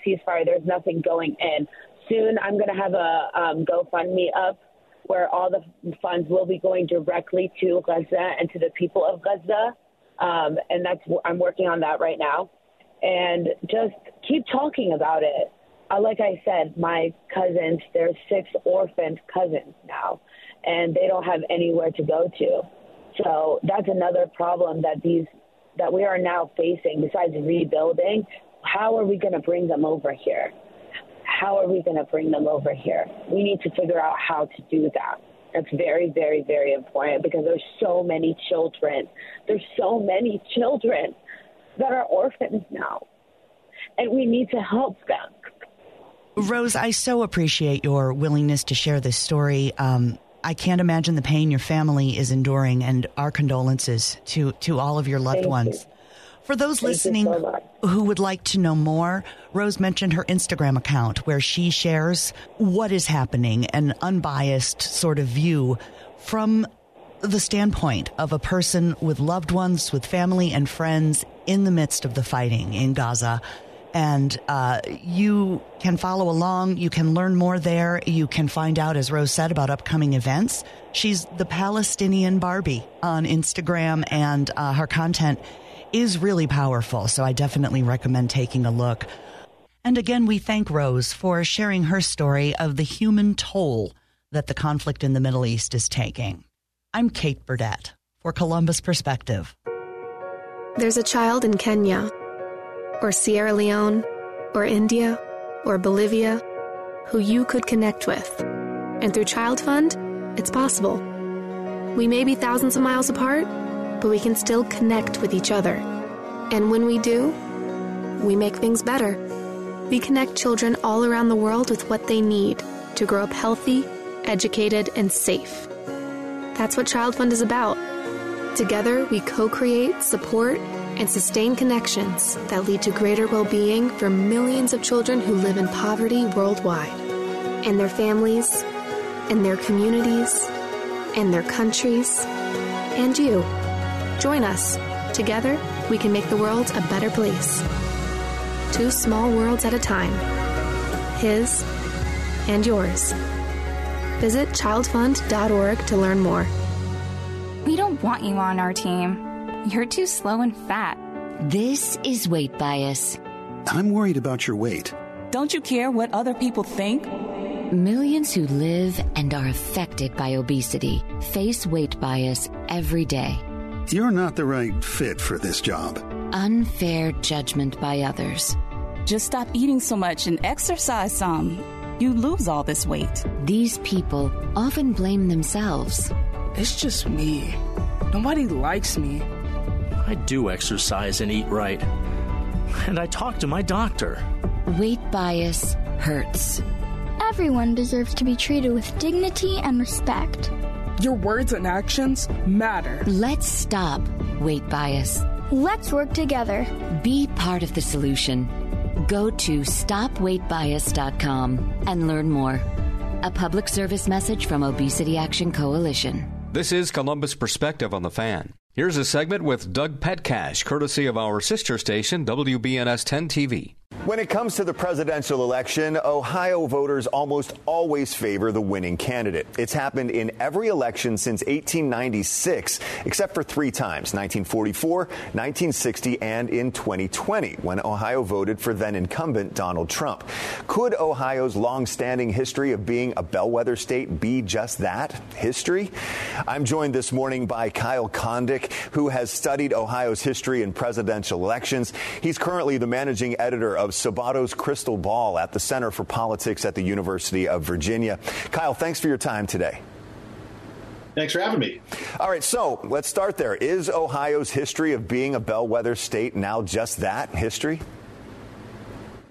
ceasefire, there's nothing going in. Soon, I'm going to have a um, GoFundMe up where all the funds will be going directly to Gaza and to the people of Gaza. Um, and that's I'm working on that right now. And just keep talking about it. Uh, like I said, my cousins, there's six orphaned cousins now, and they don't have anywhere to go to. So that's another problem that these that we are now facing. Besides rebuilding, how are we going to bring them over here? How are we going to bring them over here? We need to figure out how to do that. That's very, very, very important because there's so many children. There's so many children that are orphans now, and we need to help them. Rose, I so appreciate your willingness to share this story. Um, I can't imagine the pain your family is enduring, and our condolences to, to all of your loved Thank ones. You. For those Thank listening so who would like to know more, Rose mentioned her Instagram account where she shares what is happening, an unbiased sort of view from the standpoint of a person with loved ones, with family and friends in the midst of the fighting in Gaza and uh, you can follow along. You can learn more there. You can find out, as Rose said, about upcoming events. She's the Palestinian Barbie on Instagram, and uh, her content is really powerful. So I definitely recommend taking a look. And again, we thank Rose for sharing her story of the human toll that the conflict in the Middle East is taking. I'm Kate Burdett for Columbus Perspective. There's a child in Kenya or Sierra Leone, or India, or Bolivia, who you could connect with. And through Child Fund, it's possible. We may be thousands of miles apart, but we can still connect with each other. And when we do, we make things better. We connect children all around the world with what they need to grow up healthy, educated, and safe. That's what Child Fund is about. Together, we co create, support, and sustain connections that lead to greater well being for millions of children who live in poverty worldwide, and their families, and their communities, and their countries, and you. Join us. Together, we can make the world a better place. Two small worlds at a time. His and yours. Visit childfund.org to learn more. We don't want you on our team. You're too slow and fat. This is weight bias. I'm worried about your weight. Don't you care what other people think? Millions who live and are affected by obesity face weight bias every day. You're not the right fit for this job. Unfair judgment by others. Just stop eating so much and exercise some. You lose all this weight. These people often blame themselves. It's just me. Nobody likes me. I do exercise and eat right. And I talk to my doctor. Weight bias hurts. Everyone deserves to be treated with dignity and respect. Your words and actions matter. Let's stop weight bias. Let's work together. Be part of the solution. Go to stopweightbias.com and learn more. A public service message from Obesity Action Coalition. This is Columbus Perspective on the Fan. Here's a segment with Doug Petcash, courtesy of our sister station, WBNS 10 TV. When it comes to the presidential election, Ohio voters almost always favor the winning candidate. It's happened in every election since 1896, except for three times 1944, 1960, and in 2020, when Ohio voted for then incumbent Donald Trump. Could Ohio's long-standing history of being a bellwether state be just that history? I'm joined this morning by Kyle Kondik, who has studied Ohio's history in presidential elections. He's currently the managing editor of Sabato's Crystal Ball at the Center for Politics at the University of Virginia. Kyle, thanks for your time today. Thanks for having me. All right, so let's start there. Is Ohio's history of being a bellwether state now just that history?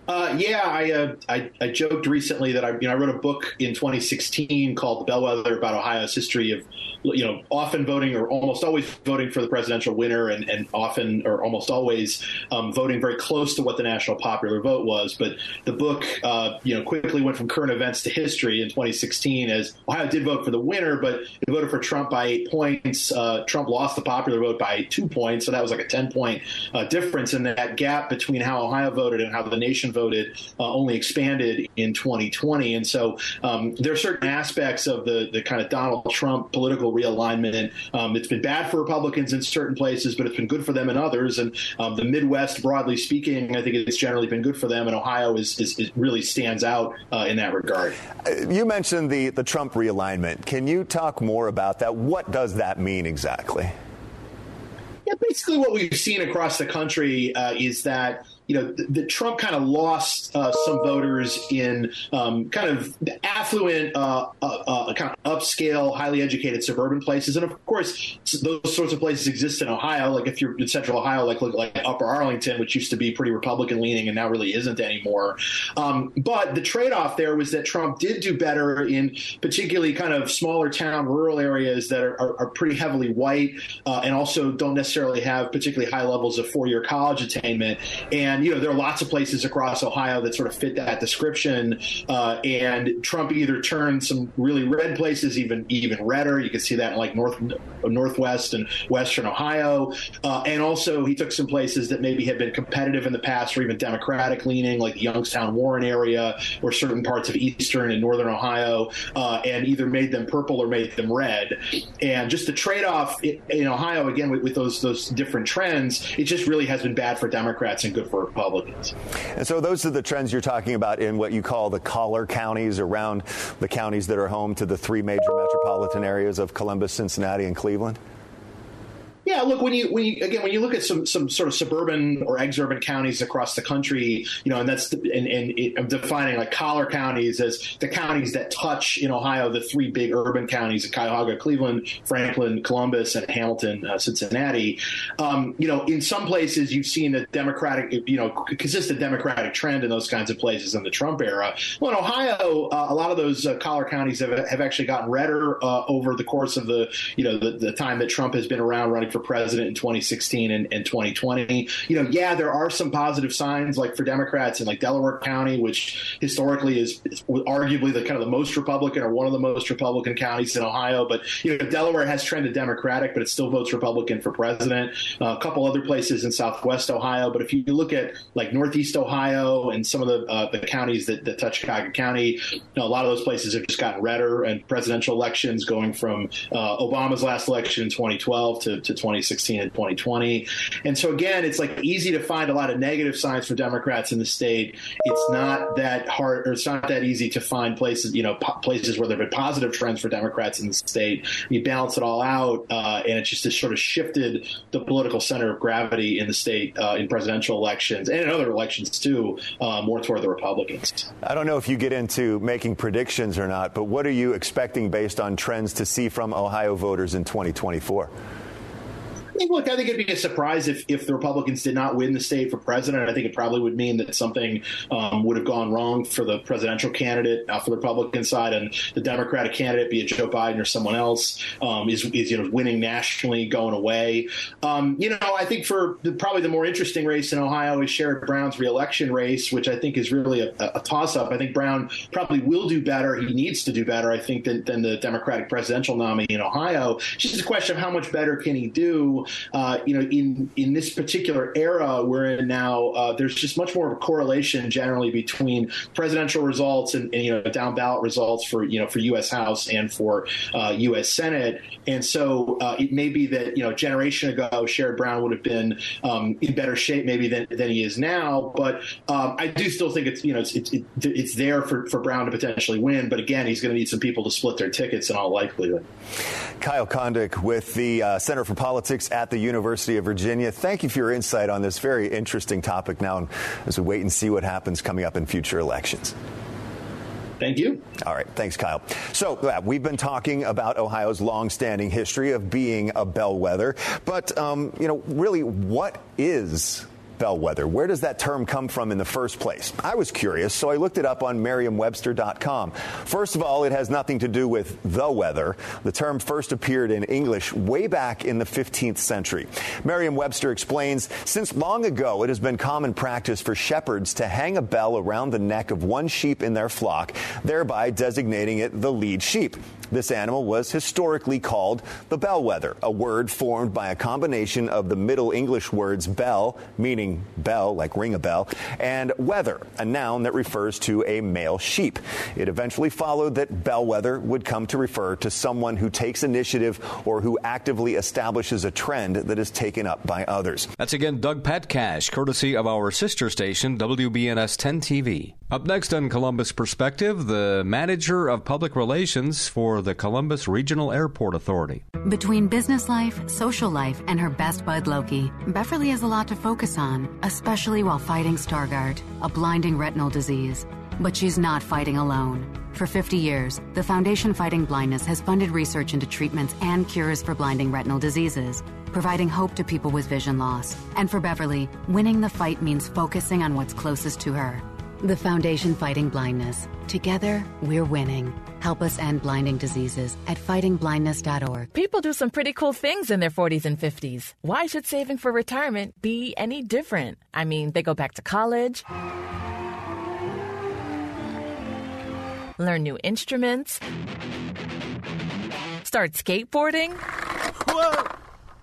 Uh, yeah, I, uh, I, I joked recently that I you know I wrote a book in 2016 called The Bellwether about Ohio's history of you know often voting or almost always voting for the presidential winner and, and often or almost always um, voting very close to what the national popular vote was. But the book uh, you know quickly went from current events to history in 2016 as Ohio did vote for the winner, but it voted for Trump by eight points. Uh, Trump lost the popular vote by two points, so that was like a 10 point uh, difference. And that gap between how Ohio voted and how the nation voted uh, only expanded in 2020. And so um, there are certain aspects of the, the kind of Donald Trump political realignment. Um, it's been bad for Republicans in certain places, but it's been good for them in others. And um, the Midwest, broadly speaking, I think it's generally been good for them. And Ohio is, is, is really stands out uh, in that regard. Uh, you mentioned the, the Trump realignment. Can you talk more about that? What does that mean exactly? Yeah, basically, what we've seen across the country uh, is that you know, the, Trump kind of lost uh, some voters in um, kind of affluent, uh, uh, uh, kind of upscale, highly educated suburban places, and of course, those sorts of places exist in Ohio. Like if you're in Central Ohio, like like Upper Arlington, which used to be pretty Republican leaning and now really isn't anymore. Um, but the trade-off there was that Trump did do better in particularly kind of smaller town, rural areas that are, are, are pretty heavily white uh, and also don't necessarily have particularly high levels of four-year college attainment and and you know there are lots of places across Ohio that sort of fit that description. Uh, and Trump either turned some really red places even even redder. You can see that in like north northwest and western Ohio, uh, and also he took some places that maybe had been competitive in the past or even Democratic leaning, like the Youngstown Warren area or certain parts of eastern and northern Ohio, uh, and either made them purple or made them red. And just the trade off in Ohio again with, with those those different trends, it just really has been bad for Democrats and good for Republicans. And so those are the trends you're talking about in what you call the collar counties around the counties that are home to the three major metropolitan areas of Columbus, Cincinnati, and Cleveland? Yeah, look when you when you, again when you look at some some sort of suburban or exurban counties across the country, you know, and that's the, and, and it, I'm defining like collar counties as the counties that touch in Ohio the three big urban counties of Cuyahoga, Cleveland, Franklin, Columbus, and Hamilton, uh, Cincinnati. Um, you know, in some places you've seen a Democratic, you know, consistent Democratic trend in those kinds of places in the Trump era. Well, in Ohio, uh, a lot of those uh, collar counties have, have actually gotten redder uh, over the course of the you know the, the time that Trump has been around running for for president in 2016 and, and 2020. You know, yeah, there are some positive signs, like for Democrats in like Delaware County, which historically is, is arguably the kind of the most Republican or one of the most Republican counties in Ohio. But you know, Delaware has trended Democratic, but it still votes Republican for president. Uh, a couple other places in Southwest Ohio, but if you look at like Northeast Ohio and some of the uh, the counties that, that touch Cuyahoga County, you know, a lot of those places have just gotten redder. And presidential elections going from uh, Obama's last election in 2012 to, to 2016 and 2020. And so again, it's like easy to find a lot of negative signs for Democrats in the state. It's not that hard, or it's not that easy to find places, you know, po- places where there have been positive trends for Democrats in the state. You balance it all out, uh, and it just has sort of shifted the political center of gravity in the state uh, in presidential elections and in other elections too, uh, more toward the Republicans. I don't know if you get into making predictions or not, but what are you expecting based on trends to see from Ohio voters in 2024? Mean, look, I think it'd be a surprise if, if the Republicans did not win the state for president. I think it probably would mean that something um, would have gone wrong for the presidential candidate uh, for the Republican side, and the Democratic candidate, be it Joe Biden or someone else, um, is, is you know winning nationally, going away. Um, you know, I think for the, probably the more interesting race in Ohio is Sherrod Brown's reelection race, which I think is really a, a toss-up. I think Brown probably will do better. He needs to do better, I think, than, than the Democratic presidential nominee in Ohio. It's just a question of how much better can he do uh, you know, in in this particular era we're in now, uh, there's just much more of a correlation generally between presidential results and, and you know down ballot results for you know for U.S. House and for U.S. Uh, Senate, and so uh, it may be that you know a generation ago, Sherrod Brown would have been um, in better shape maybe than, than he is now, but um, I do still think it's you know it's it's, it's there for, for Brown to potentially win, but again, he's going to need some people to split their tickets in all likelihood. Kyle Kondik with the uh, Center for Politics at the University of Virginia. Thank you for your insight on this very interesting topic now as we wait and see what happens coming up in future elections. Thank you. All right. Thanks, Kyle. So, uh, we've been talking about Ohio's longstanding history of being a bellwether. But, um, you know, really, what is bellwether. Where does that term come from in the first place? I was curious, so I looked it up on merriam-webster.com. First of all, it has nothing to do with the weather. The term first appeared in English way back in the 15th century. Merriam-Webster explains, since long ago it has been common practice for shepherds to hang a bell around the neck of one sheep in their flock, thereby designating it the lead sheep. This animal was historically called the bellwether, a word formed by a combination of the Middle English words bell, meaning bell, like ring a bell, and weather, a noun that refers to a male sheep. It eventually followed that bellwether would come to refer to someone who takes initiative or who actively establishes a trend that is taken up by others. That's again Doug Petcash, courtesy of our sister station, WBNS 10 TV. Up next on Columbus Perspective, the manager of public relations for the Columbus Regional Airport Authority. Between business life, social life, and her best bud Loki, Beverly has a lot to focus on, especially while fighting Stargardt, a blinding retinal disease. But she's not fighting alone. For 50 years, the Foundation Fighting Blindness has funded research into treatments and cures for blinding retinal diseases, providing hope to people with vision loss. And for Beverly, winning the fight means focusing on what's closest to her the Foundation Fighting Blindness. Together, we're winning. Help us end blinding diseases at fightingblindness.org. People do some pretty cool things in their 40s and 50s. Why should saving for retirement be any different? I mean, they go back to college, learn new instruments, start skateboarding. Whoa!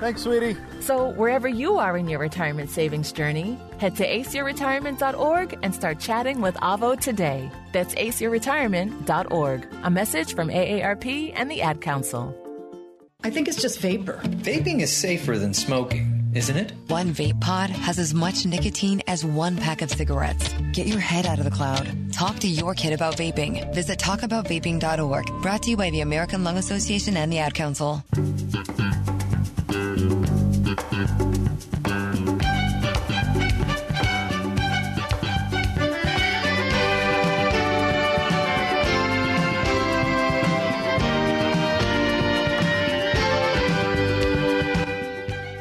Thanks, sweetie. So, wherever you are in your retirement savings journey, head to aceyourretirement.org and start chatting with Avo today. That's aceyourretirement.org. A message from AARP and the Ad Council. I think it's just vapor. Vaping is safer than smoking isn't it? One vape pod has as much nicotine as one pack of cigarettes. Get your head out of the cloud. Talk to your kid about vaping. Visit talkaboutvaping.org. Brought to you by the American Lung Association and the Ad Council.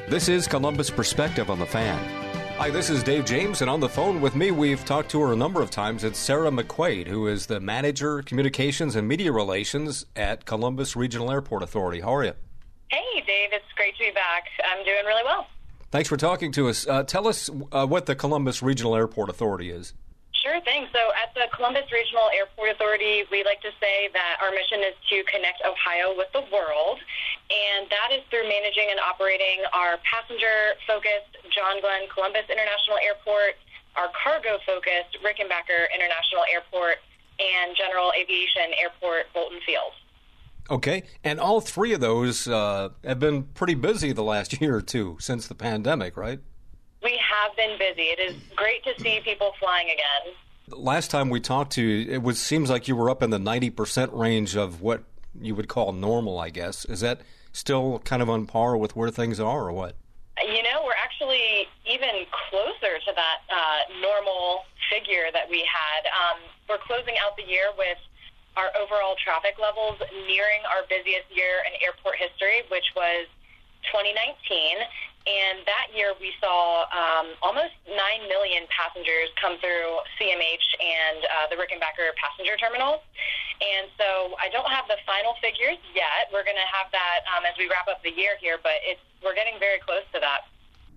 This is Columbus Perspective on the Fan. Hi, this is Dave James, and on the phone with me, we've talked to her a number of times. It's Sarah McQuaide, who is the Manager, Communications and Media Relations at Columbus Regional Airport Authority. How are you? Hey, Dave. It's great to be back. I'm doing really well. Thanks for talking to us. Uh, tell us uh, what the Columbus Regional Airport Authority is. Sure thing. So at the Columbus Regional Airport Authority, we like to say that our mission is to connect Ohio with the world, and that is through managing and operating our passenger-focused John Glenn Columbus International Airport, our cargo-focused Rickenbacker International Airport, and General Aviation Airport Bolton Field. Okay, and all three of those uh, have been pretty busy the last <laughs> year or two since the pandemic, right? We have been busy. It is great to see people flying again. Last time we talked to you, it was seems like you were up in the ninety percent range of what you would call normal. I guess is that still kind of on par with where things are, or what? You know, we're actually even closer to that uh, normal figure that we had. Um, we're closing out the year with our overall traffic levels nearing our busiest year in airport history, which was 2019. And that year we saw um, almost 9 million passengers come through CMH and uh, the Rickenbacker passenger terminal. And so I don't have the final figures yet. We're going to have that um, as we wrap up the year here, but it's, we're getting very close to that.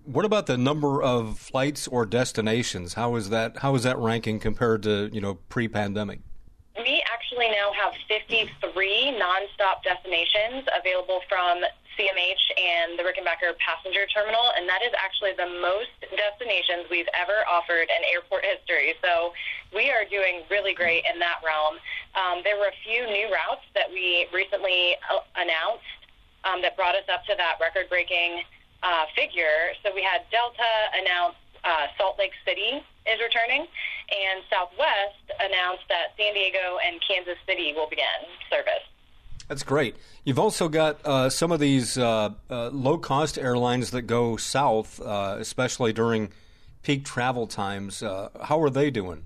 What about the number of flights or destinations? How is that? How is that ranking compared to you know pre-pandemic? We actually now have 53 nonstop destinations available from CMH and the Rickenbacker passenger terminal, and that is actually the most destinations we've ever offered in airport history. So we are doing really great in that realm. Um, there were a few new routes that we recently uh, announced um, that brought us up to that record breaking uh, figure. So we had Delta announce uh, Salt Lake City is returning, and Southwest announced that San Diego and Kansas City will begin service. That's great. You've also got uh, some of these uh, uh, low cost airlines that go south, uh, especially during peak travel times. Uh, how are they doing?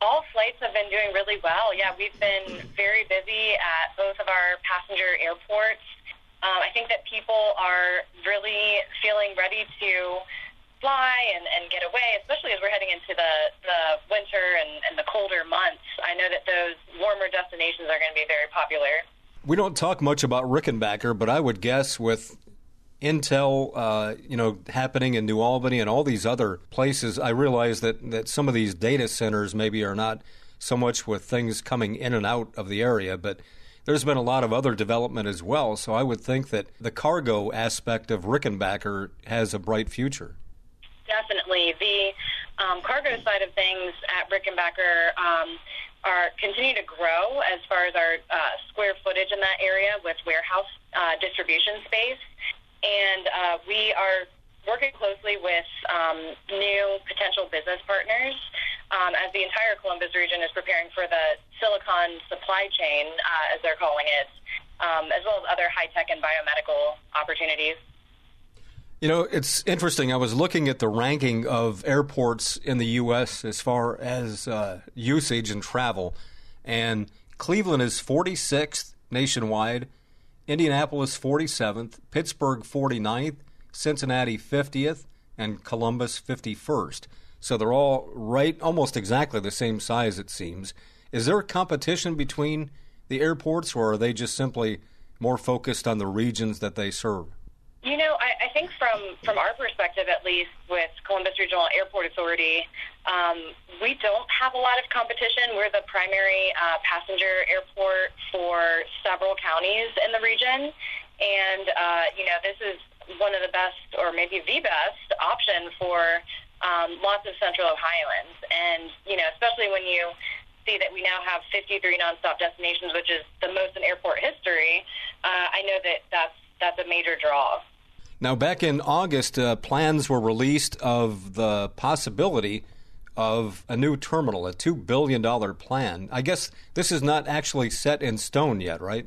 All flights have been doing really well. Yeah, we've been very busy at both of our passenger airports. Um, I think that people are really feeling ready to fly and, and get away, especially as we're heading into the, the winter and, and the colder months. I know that those warmer destinations are going to be very popular. We don't talk much about Rickenbacker, but I would guess with Intel, uh, you know, happening in New Albany and all these other places, I realize that, that some of these data centers maybe are not so much with things coming in and out of the area, but there's been a lot of other development as well. So I would think that the cargo aspect of Rickenbacker has a bright future definitely. The um, cargo side of things at Rickenbacker um, are continue to grow as far as our uh, square footage in that area with warehouse uh, distribution space, and uh, we are working closely with um, new potential business partners um, as the entire Columbus region is preparing for the silicon supply chain, uh, as they're calling it, um, as well as other high tech and biomedical opportunities. You know, it's interesting. I was looking at the ranking of airports in the U.S. as far as uh, usage and travel, and Cleveland is 46th nationwide, Indianapolis 47th, Pittsburgh 49th, Cincinnati 50th, and Columbus 51st. So they're all right, almost exactly the same size, it seems. Is there competition between the airports, or are they just simply more focused on the regions that they serve? You know, I, I think from from our perspective, at least with Columbus Regional Airport Authority, um, we don't have a lot of competition. We're the primary uh, passenger airport for several counties in the region, and uh, you know, this is one of the best, or maybe the best, option for um, lots of Central Ohioans. And you know, especially when you see that we now have 53 nonstop destinations, which is the most in airport history. Uh, I know that that's that's a major draw. Now, back in August, uh, plans were released of the possibility of a new terminal, a $2 billion plan. I guess this is not actually set in stone yet, right?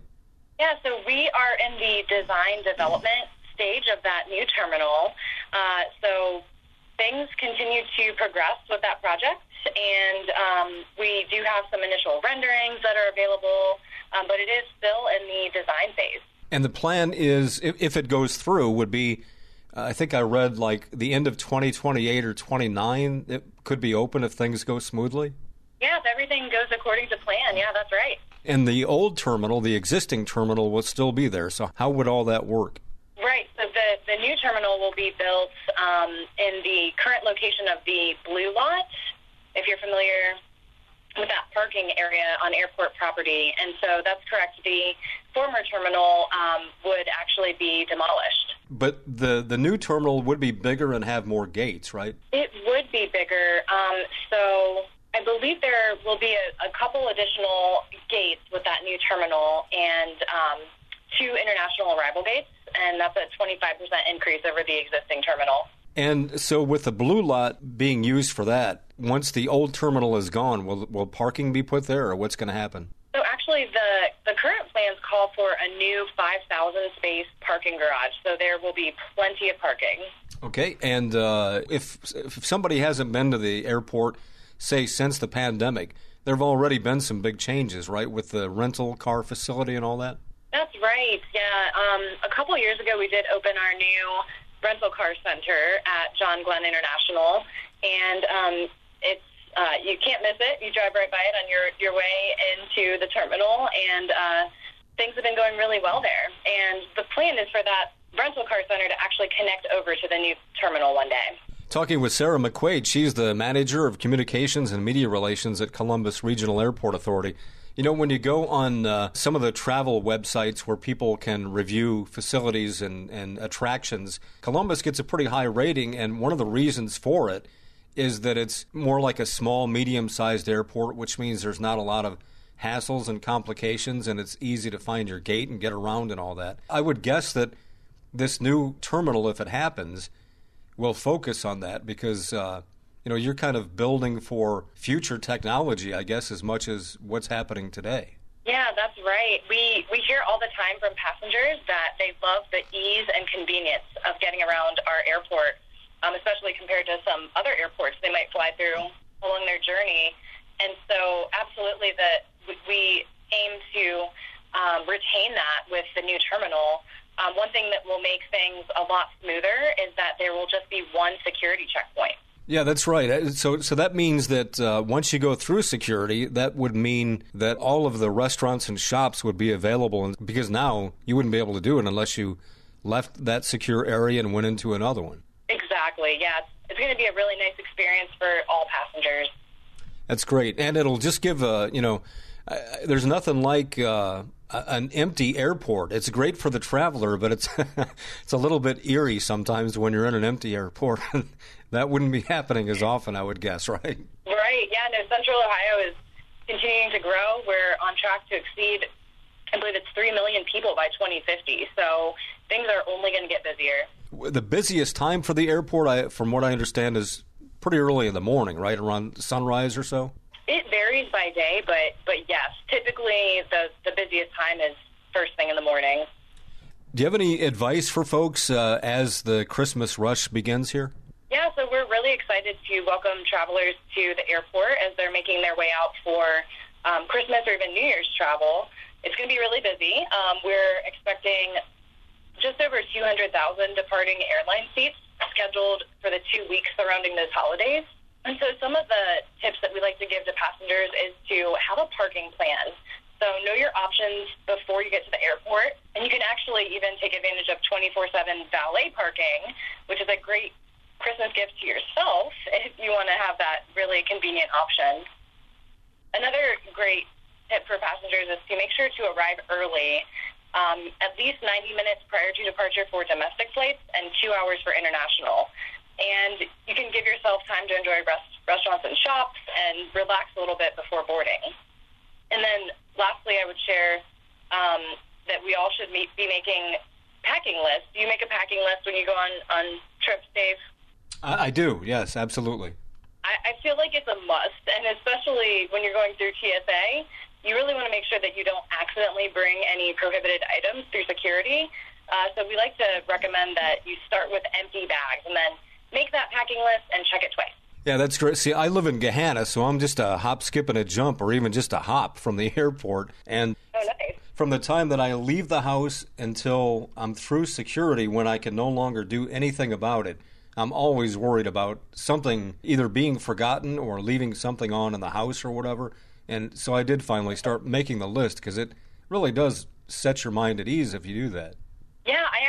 Yeah, so we are in the design development stage of that new terminal. Uh, so things continue to progress with that project, and um, we do have some initial renderings that are available, um, but it is still in the design phase. And the plan is, if, if it goes through, would be, uh, I think I read like the end of 2028 or 29. It could be open if things go smoothly. Yeah, if everything goes according to plan. Yeah, that's right. And the old terminal, the existing terminal, will still be there. So how would all that work? Right. So the, the new terminal will be built um, in the current location of the Blue Lot. If you're familiar with that parking area on airport property. And so that's correct. The former terminal um, would actually be demolished. But the, the new terminal would be bigger and have more gates, right? It would be bigger. Um, so I believe there will be a, a, couple additional gates with that new terminal and um, two international arrival gates. And that's a 25% increase over the existing terminal. And so, with the blue lot being used for that, once the old terminal is gone, will will parking be put there, or what's going to happen? So, actually, the the current plans call for a new 5,000 space parking garage. So there will be plenty of parking. Okay, and uh, if if somebody hasn't been to the airport, say since the pandemic, there have already been some big changes, right, with the rental car facility and all that. That's right. Yeah. Um, a couple years ago, we did open our new rental car center at John Glenn International, and um, it's uh, you can't miss it. You drive right by it on your your way into the terminal, and uh, things have been going really well there. And the plan is for that rental car center to actually connect over to the new terminal one day. Talking with Sarah McQuaide, she's the manager of communications and media relations at Columbus Regional Airport Authority. You know, when you go on uh, some of the travel websites where people can review facilities and, and attractions, Columbus gets a pretty high rating, and one of the reasons for it is that it's more like a small, medium sized airport, which means there's not a lot of hassles and complications, and it's easy to find your gate and get around and all that. I would guess that this new terminal, if it happens, will focus on that because uh, you know you're kind of building for future technology, I guess, as much as what's happening today. Yeah, that's right. We we hear all the time from passengers that they love the ease and convenience of getting around our airport, um, especially compared to some other airports they might fly through along their journey. And so, absolutely, that we aim to um, retain that with the new terminal. Um, one thing that will make things a lot smoother is that there will just be one security checkpoint. Yeah, that's right. Uh, so, so that means that uh, once you go through security, that would mean that all of the restaurants and shops would be available, and because now you wouldn't be able to do it unless you left that secure area and went into another one. Exactly. Yeah, it's, it's going to be a really nice experience for all passengers. That's great, and it'll just give a you know, uh, there's nothing like. Uh, an empty airport. It's great for the traveler, but it's <laughs> it's a little bit eerie sometimes when you're in an empty airport. <laughs> that wouldn't be happening as often, I would guess, <laughs> right? Right. Yeah. No. Central Ohio is continuing to grow. We're on track to exceed, I believe it's three million people by 2050. So things are only going to get busier. The busiest time for the airport, I, from what I understand, is pretty early in the morning, right around sunrise or so. It varies by day, but but yes, typically the the busiest time is first thing in the morning. Do you have any advice for folks uh, as the Christmas rush begins here? Yeah, so we're really excited to welcome travelers to the airport as they're making their way out for um, Christmas or even New Year's travel. It's going to be really busy. Um, we're expecting just over 200,000 departing airline seats scheduled for the two weeks surrounding those holidays. And so some of the tips that we like to give to passengers is to have a parking plan. So know your options before you get to the airport. And you can actually even take advantage of 24-7 valet parking, which is a great Christmas gift to yourself <laughs> if you want to have that really convenient option. Another great tip for passengers is to make sure to arrive early, um, at least 90 minutes prior to departure for domestic flights and two hours for international and you can give yourself time to enjoy rest, restaurants and shops and relax a little bit before boarding. And then lastly, I would share um, that we all should meet, be making packing lists. Do you make a packing list when you go on, on trips, Dave? I, I do, yes, absolutely. I, I feel like it's a must, and especially when you're going through TSA, you really want to make sure that you don't accidentally bring any prohibited items through security. Uh, so we like to recommend that you start with empty bags and then make that packing list and check it twice. Yeah, that's great. See, I live in Gahanna, so I'm just a hop, skip, and a jump, or even just a hop from the <laughs> airport. And oh, nice. from the time that I leave the house until I'm through security, when I can no longer do anything about it, I'm always worried about something either being forgotten or leaving something on in the house or whatever. And so I did finally start making the list because it really does set your mind at ease if you do that.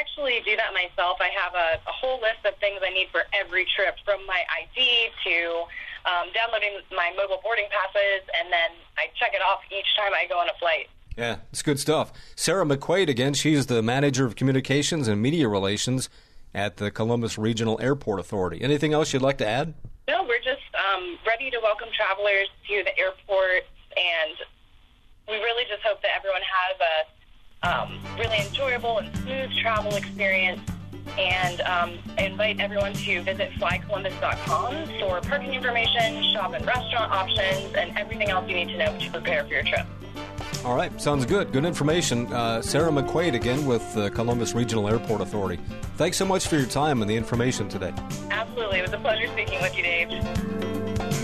Actually do that myself. I have a, a whole list of things I need for every trip, from my ID to um, downloading my mobile boarding passes, and then I check it off each time I go on a flight. Yeah, it's good stuff. Sarah McQuaide, again, she's the manager of communications and media relations at the Columbus Regional Airport Authority. Anything else you'd like to add? No, we're just um, ready to welcome travelers to the airport, and we really just hope that everyone has a um, really enjoyable and smooth travel experience. And um, I invite everyone to visit flycolumbus.com for parking information, shop and restaurant options, and everything else you need to know to prepare for your trip. All right, sounds good. Good information. Uh, Sarah McQuaide again with the Columbus Regional Airport Authority. Thanks so much for your time and the information today. Absolutely. It was a pleasure speaking with you, Dave.